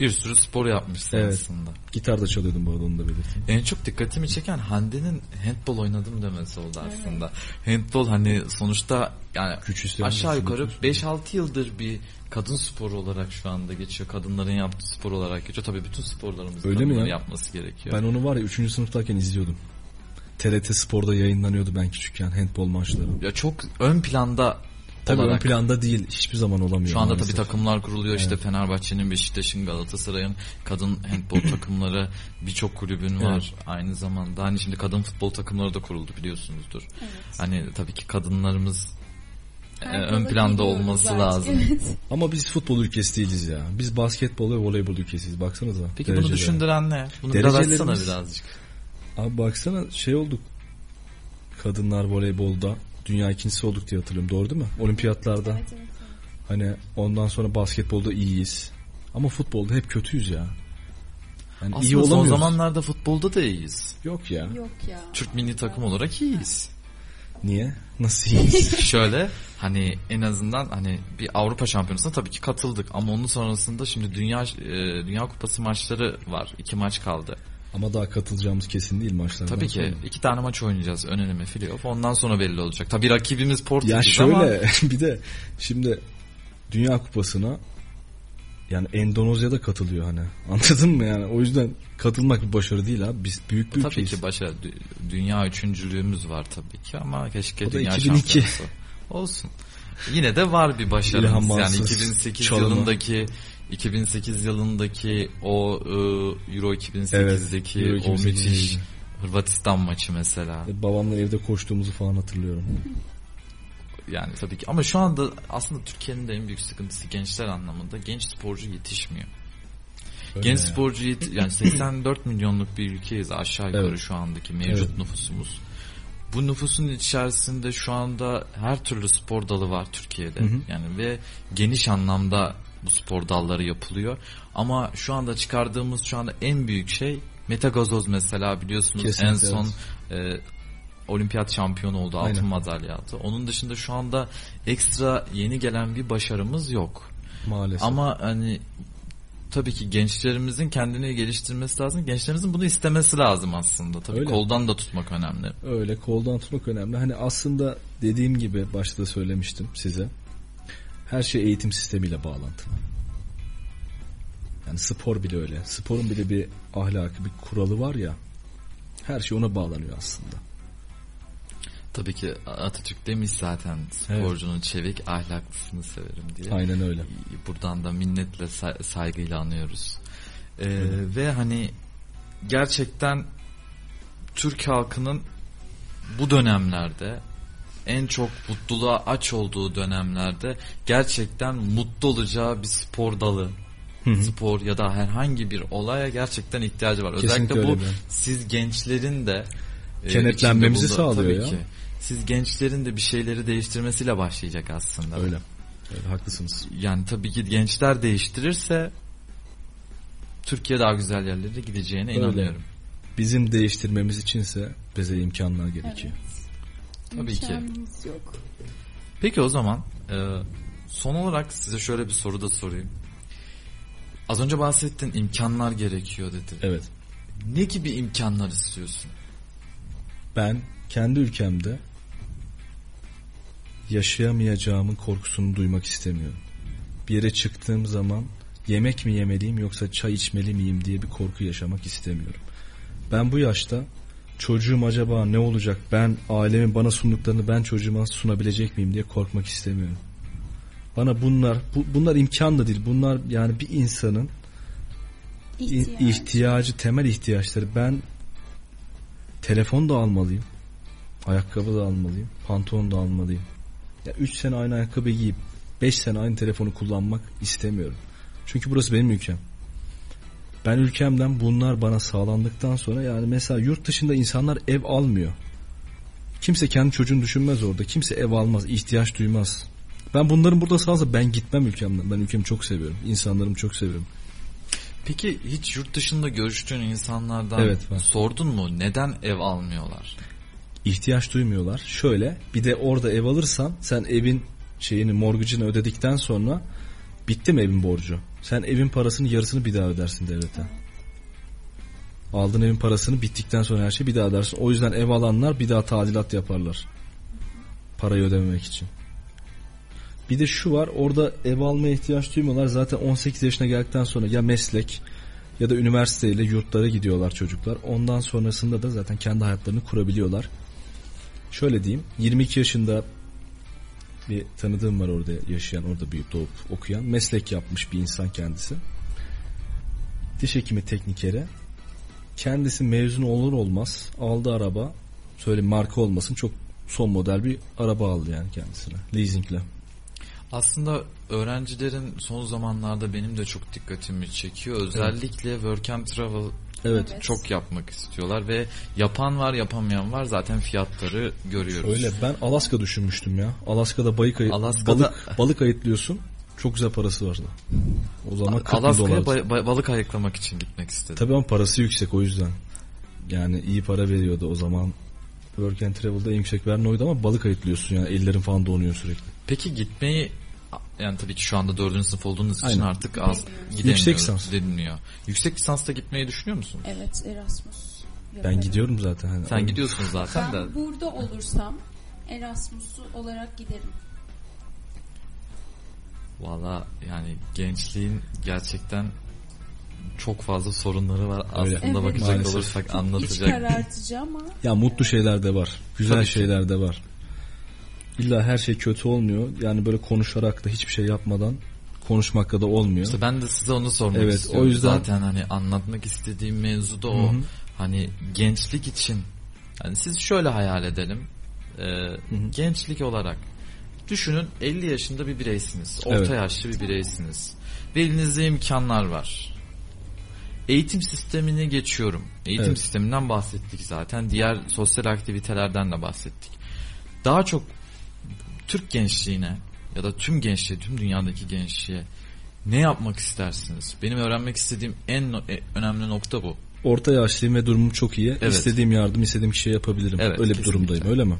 Bir sürü spor yapmışsın Evet. aslında. Gitar da çalıyordum bu arada onu da belirteyim. En çok dikkatimi çeken Hande'nin handball oynadım demesi oldu aslında. Handball hani sonuçta yani isteyen aşağı yukarı spor. 5-6 yıldır bir kadın sporu olarak şu anda geçiyor. Kadınların yaptığı spor olarak geçiyor. Tabii bütün sporlarımızın Öyle mi ya? yapması gerekiyor. Ben onu var ya 3. sınıftayken izliyordum. TRT Spor'da yayınlanıyordu ben küçükken handball maçları. Ya çok ön planda Tabii olarak ön planda değil. Hiçbir zaman olamıyor. Şu anda maalesef. tabii takımlar kuruluyor işte Evet. Fenerbahçe'nin, Beşiktaş'ın, Galatasaray'ın kadın handbol <clears throat> takımları birçok kulübün var aynı zamanda. Hani şimdi kadın futbol takımları da kuruldu biliyorsunuzdur. Evet. Hani tabii ki kadınlarımız e, Her ön planda olması artık, lazım. Evet. Ama biz futbol ülkesi değiliz ya. Biz basketbol ve voleybol ülkesiyiz. Baksanıza. Peki bunu derecelere. düşündüren ne? Bunu biraz açsana birazcık. Abi baksana şey olduk. Kadınlar voleybolda dünya ikincisi olduk diye hatırlıyorum. Doğru değil mi? Olimpiyatlarda. Evet, evet, evet. Hani ondan sonra basketbolda iyiyiz. Ama futbolda hep kötüyüz ya. Yani iyi Aslında son olamıyoruz. zamanlarda futbolda da iyiyiz. Yok ya. Yok ya. Türk milli takım olarak iyiyiz. <laughs> Niye? Nasıl iyiyiz? <laughs> Şöyle hani en azından hani bir Avrupa Şampiyonası'na tabii ki katıldık ama onun sonrasında şimdi dünya e, dünya kupası maçları var. İki maç kaldı. Ama daha katılacağımız kesin değil maçlardan Tabii ki sonra. iki tane maç oynayacağız ön eleme playoff. Ondan sonra belli olacak. Tabii rakibimiz Ya Portekiz ama şöyle <laughs> bir de şimdi Dünya Kupası'na yani Endonezya'da katılıyor hani. Anladın mı yani? O yüzden katılmak bir başarı değil abi. Biz büyük bir tabii ülkeyiz. ki başa dü- dünya üçüncülüğümüz var tabii ki ama keşke O dünya 2002. şampiyonası olsun. Yine de var bir başarımız. Yani Mansız 2008 çalımı. yılındaki 2008 yılındaki o e, Euro 2008'deki Evet, Euro o 2008'deki. müthiş Hırvatistan maçı mesela. E, Babamla evde koştuğumuzu falan hatırlıyorum. Yani tabii ki ama şu anda aslında Türkiye'nin de en büyük sıkıntısı gençler anlamında genç sporcu yetişmiyor. Öyle Genç ya. sporcu yet- <clears throat> yani 84 milyonluk bir ülkeyiz aşağı yukarı Evet. şu andaki mevcut Evet. nüfusumuz. Bu nüfusun içerisinde şu anda her türlü spor dalı var Türkiye'de. Hı hı. Yani ve geniş anlamda bu spor dalları yapılıyor. Ama şu anda çıkardığımız şu anda en büyük şey metagazoz mesela biliyorsunuz Kesinlikle, en son e, olimpiyat şampiyonu oldu altın Aynen. madalya aldı. Onun dışında şu anda ekstra yeni gelen bir başarımız yok. Maalesef. Ama hani tabii ki gençlerimizin kendini geliştirmesi lazım. Gençlerimizin bunu istemesi lazım aslında. Tabii Öyle. koldan da tutmak önemli. Öyle koldan tutmak önemli. Hani aslında dediğim gibi başta söylemiştim size. Her şey eğitim sistemiyle bağlantılı. Yani spor bile öyle. Sporun bile bir ahlakı, bir kuralı var ya. Her şey ona bağlanıyor aslında. Tabii ki Atatürk demiş zaten sporcunun çevik ahlaklısını severim diye. Aynen öyle. Buradan da minnetle say- saygıyla anıyoruz. Ee, ve hani gerçekten Türk halkının bu dönemlerde en çok mutluluğa aç olduğu dönemlerde gerçekten mutlu olacağı bir spor dalı spor ya da herhangi bir olaya gerçekten ihtiyacı var. Kesinlikle Özellikle bu öyle siz gençlerin de e, Kenetlenmemizi bulunduğu- sağlıyor tabii ya. Ki, siz gençlerin de bir şeyleri değiştirmesiyle başlayacak aslında. Öyle. Öyle haklısınız. Yani tabii ki gençler değiştirirse Türkiye daha güzel yerlere gideceğine Öyle. inanıyorum. Bizim değiştirmemiz içinse bize imkanlar gerekiyor. Tabii ki. Yok. Peki o zaman e, son olarak size şöyle bir soru da sorayım. Az önce bahsettin imkanlar gerekiyor dedi. Evet. Ne gibi imkanlar istiyorsun? Ben kendi ülkemde yaşayamayacağımın korkusunu duymak istemiyorum. Bir yere çıktığım zaman yemek mi yemeliyim yoksa çay içmeli miyim diye bir korku yaşamak istemiyorum. Ben bu yaşta çocuğum acaba ne olacak ben ailemin bana sunduklarını ben çocuğuma sunabilecek miyim diye korkmak istemiyorum. Bana bunlar bu, bunlar imkan da değil. Bunlar yani bir insanın İhtiyaç. ihtiyacı, temel ihtiyaçları. Ben telefon da almalıyım. Ayakkabı da almalıyım. Pantolon da almalıyım. Ya 3 sene aynı ayakkabı giyip 5 sene aynı telefonu kullanmak istemiyorum. Çünkü burası benim ülkem. Ben ülkemden bunlar bana sağlandıktan sonra yani mesela yurt dışında insanlar ev almıyor. Kimse kendi çocuğunu düşünmez orada. Kimse ev almaz, ihtiyaç duymaz. Ben bunların burada sağlansa ben gitmem ülkemden. Ben ülkemi çok seviyorum. İnsanlarımı çok seviyorum. Peki hiç yurt dışında görüştüğün insanlardan Evet, var. sordun mu neden ev almıyorlar? ihtiyaç duymuyorlar. Şöyle bir de orada ev alırsan sen evin şeyini mortgage'ını ödedikten sonra bitti mi evin borcu? Sen evin parasını yarısını bir daha ödersin devlete. Aldığın evin parasını bittikten sonra her şeyi bir daha ödersin. O yüzden ev alanlar bir daha tadilat yaparlar. Parayı ödememek için. Bir de şu var orada ev almaya ihtiyaç duymuyorlar. Zaten 18 yaşına geldikten sonra ya meslek ya da üniversiteyle yurtlara gidiyorlar çocuklar. Ondan sonrasında da zaten kendi hayatlarını kurabiliyorlar. Şöyle diyeyim 22 yaşında bir tanıdığım var orada yaşayan orada büyüyüp doğup okuyan meslek yapmış bir insan kendisi. Diş hekimi teknikeri. Kendisi mezun olur olmaz aldı araba söyle marka olmasın çok son model bir araba aldı yani kendisine leasingle. Aslında öğrencilerin son zamanlarda benim de çok dikkatimi çekiyor. Özellikle work and travel Evet. Evet. çok yapmak istiyorlar ve yapan var yapamayan var zaten fiyatları görüyoruz. Öyle ben Alaska düşünmüştüm ya. Alaska'da balık ayı, Alaska'da- balık balık ayıtlıyorsun. Çok güzel parası vardı. O zaman 40 bin Alaska'ya ba- ba- balık ayıklamak için gitmek istedim. Tabii ama parası yüksek o yüzden. Yani iyi para veriyordu o zaman. Work and Travel'da en yüksek veren oydu ama balık ayıtlıyorsun yani ellerin falan donuyor sürekli. Peki gitmeyi yani tabii ki şu anda dördüncü sınıf olduğunuz için Aynen. artık az gidemiyoruz Yüksek lisans. deniliyor. Yüksek lisansta gitmeyi düşünüyor musun? Evet Erasmus. Ben yaparım. gidiyorum zaten. Hani Sen gidiyorsun zaten de. Ben burada olursam Erasmus'u olarak giderim. Valla yani gençliğin gerçekten çok fazla sorunları var. Öyle. Aslında Evet. bakacak Maalesef. olursak İç anlatacak. karartıcı ama Ya mutlu şeyler de var. Güzel Tabii ki. şeyler de var. İlla her şey kötü olmuyor. Yani böyle konuşarak da hiçbir şey yapmadan konuşmakla da olmuyor. İşte ben de size onu sormak Evet, istiyorum. o yüzden- Zaten hani anlatmak istediğim mevzu da o. Hı hı. Hani gençlik için hani siz şöyle hayal edelim. Ee, gençlik olarak düşünün 50 yaşında bir bireysiniz. Orta Evet. yaşlı bir bireysiniz. Ve elinizde imkanlar var. Eğitim sistemini geçiyorum. Eğitim Evet. sisteminden bahsettik zaten. Diğer sosyal aktivitelerden de bahsettik. Daha çok Türk gençliğine ya da tüm gençliğe, tüm dünyadaki gençliğe ne yapmak istersiniz? Benim öğrenmek istediğim en no- e, önemli nokta bu. Orta yaşlıyım ve durumum çok iyi. Evet. İstediğim yardım, istediğim kişiye yapabilirim. Evet, öyle bir kesinlikle. durumdayım, öyle mi?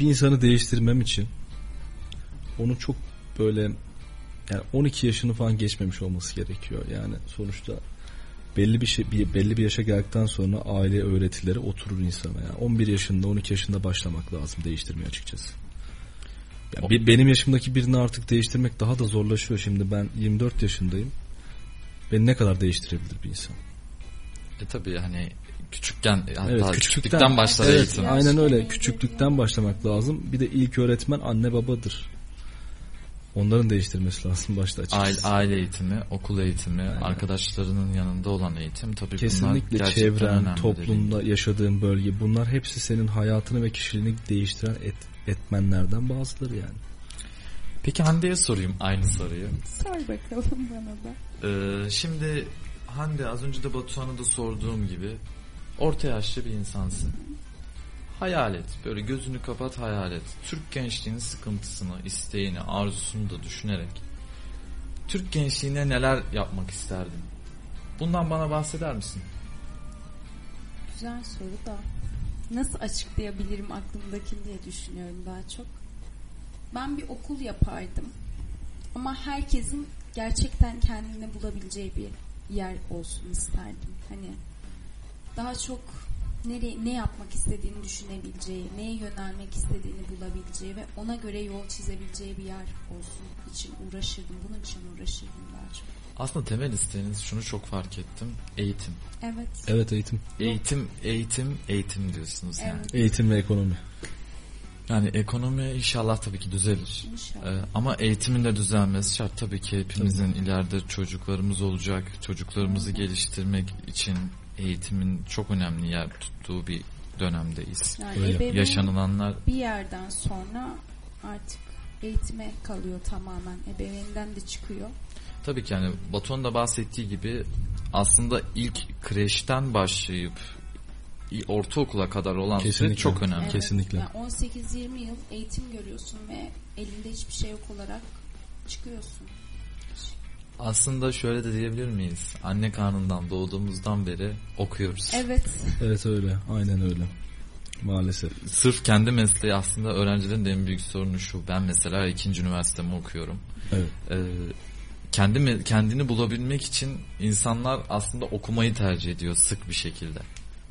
Bir insanı değiştirmem için onu çok böyle yani 12 yaşını falan geçmemiş olması gerekiyor. Yani sonuçta belli bir şey bir, belli bir yaşa geldikten sonra aile öğretileri oturur insana. Yani 11 yaşında 12 yaşında başlamak lazım değiştirmeye açıkçası. Yani bir- benim yaşımdaki birini artık değiştirmek daha da zorlaşıyor. Şimdi ben 24 yaşındayım. Beni ne kadar değiştirebilir bir insan? E tabii hani küçükken hatta Evet, küçüklükten, küçüklükten başlar Evet, eğitim. aynen öyle. Küçüklükten başlamak lazım. Bir de ilk öğretmen anne babadır. Onların değiştirmesi lazım başta Aile, açıkçası. aile eğitimi, okul eğitimi, arkadaşlarının yanında olan eğitim tabii bunlar Kesinlikle çevren, toplumda yaşadığın bölge bunlar hepsi senin hayatını ve kişiliğini değiştiren et, etmenlerden bazıları yani. Peki Hande'ye sorayım aynı soruyu. sor bakalım bana da. Ee, şimdi Hande az önce de Batuhan'a da sorduğum gibi orta yaşlı bir insansın. Hayal et. Böyle gözünü kapat hayal et. Türk gençliğinin sıkıntısını, isteğini, arzusunu da düşünerek Türk gençliğine neler yapmak isterdin? Bundan bana bahseder misin? Güzel soru da nasıl açıklayabilirim aklımdakini diye düşünüyorum daha çok. Ben bir okul yapardım. Ama herkesin gerçekten kendini bulabileceği bir yer olsun isterdim. Hani daha çok nereye, ne yapmak istediğini düşünebileceği, neye yönelmek istediğini bulabileceği ve ona göre yol çizebileceği bir yer olsun için uğraşırdım. Bunun için uğraşırdım daha çok. Aslında temel isteğiniz şunu çok fark ettim. Eğitim. Evet. Evet eğitim. Eğitim, eğitim, eğitim diyorsunuz yani. Evet. Eğitim ve ekonomi. Yani ekonomi inşallah tabii ki düzelir. İnşallah. Ee, ama eğitimin de düzelmesi şart. Tabii ki hepimizin ileride çocuklarımız olacak. Çocuklarımızı geliştirmek için eğitimin çok önemli yer tuttuğu bir dönemdeyiz. Yani Öyle. Yaşanılanlar bir yerden sonra artık eğitime kalıyor tamamen. Ebeveynden de çıkıyor. tabii ki yani Batuhan'ın da bahsettiği gibi aslında ilk kreşten başlayıp ortaokula kadar olan süre Kesinlikle. çok önemli. Evet. Kesinlikle. Yani 18-20 yıl eğitim görüyorsun ve elinde hiçbir şey yok olarak çıkıyorsun. Aslında şöyle de diyebilir miyiz? Anne karnından doğduğumuzdan beri okuyoruz. Evet. Evet öyle. Aynen öyle. Maalesef. Sırf kendi mesleği aslında öğrencilerin de en büyük sorunu şu. Ben mesela ikinci üniversitemi okuyorum. Evet. Ee, kendi kendini bulabilmek için insanlar aslında okumayı tercih ediyor sık bir şekilde.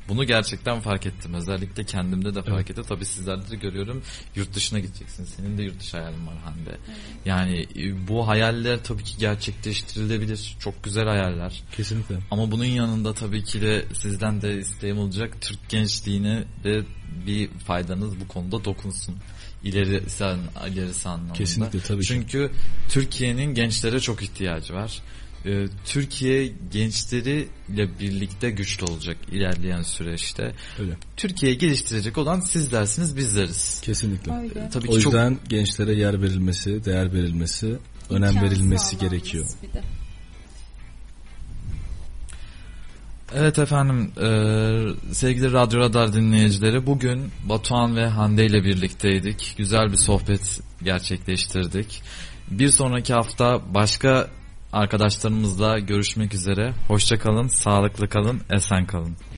Bunu gerçekten fark ettim. Özellikle kendimde de fark Evet. ettim. Tabii sizlerde de görüyorum. Yurt dışına gideceksin. Senin de yurt dışı hayalin var Hande. Yani e, bu hayaller tabii ki gerçekleştirilebilir. Çok güzel hayaller. Kesinlikle. Ama bunun yanında tabii ki de sizden de isteğim olacak. Türk gençliğine de bir faydanız bu konuda dokunsun. İleri sen ilerisi anlamında. Kesinlikle, tabii ki. Çünkü Türkiye'nin gençlere çok ihtiyacı var. Ee, Türkiye gençleriyle birlikte güçlü olacak ilerleyen süreçte. Öyle. Türkiye'yi geliştirecek olan sizlersiniz bizleriz. Kesinlikle. Öyle. Tabii O ki çok yüzden gençlere yer verilmesi, değer verilmesi, önem İmkan verilmesi gerekiyor. Evet efendim e, sevgili Radyo Radar dinleyicileri bugün Batuhan ve Hande ile birlikteydik. Güzel bir sohbet gerçekleştirdik. Bir sonraki hafta başka arkadaşlarımızla görüşmek üzere. Hoşça kalın, sağlıklı kalın, esen kalın.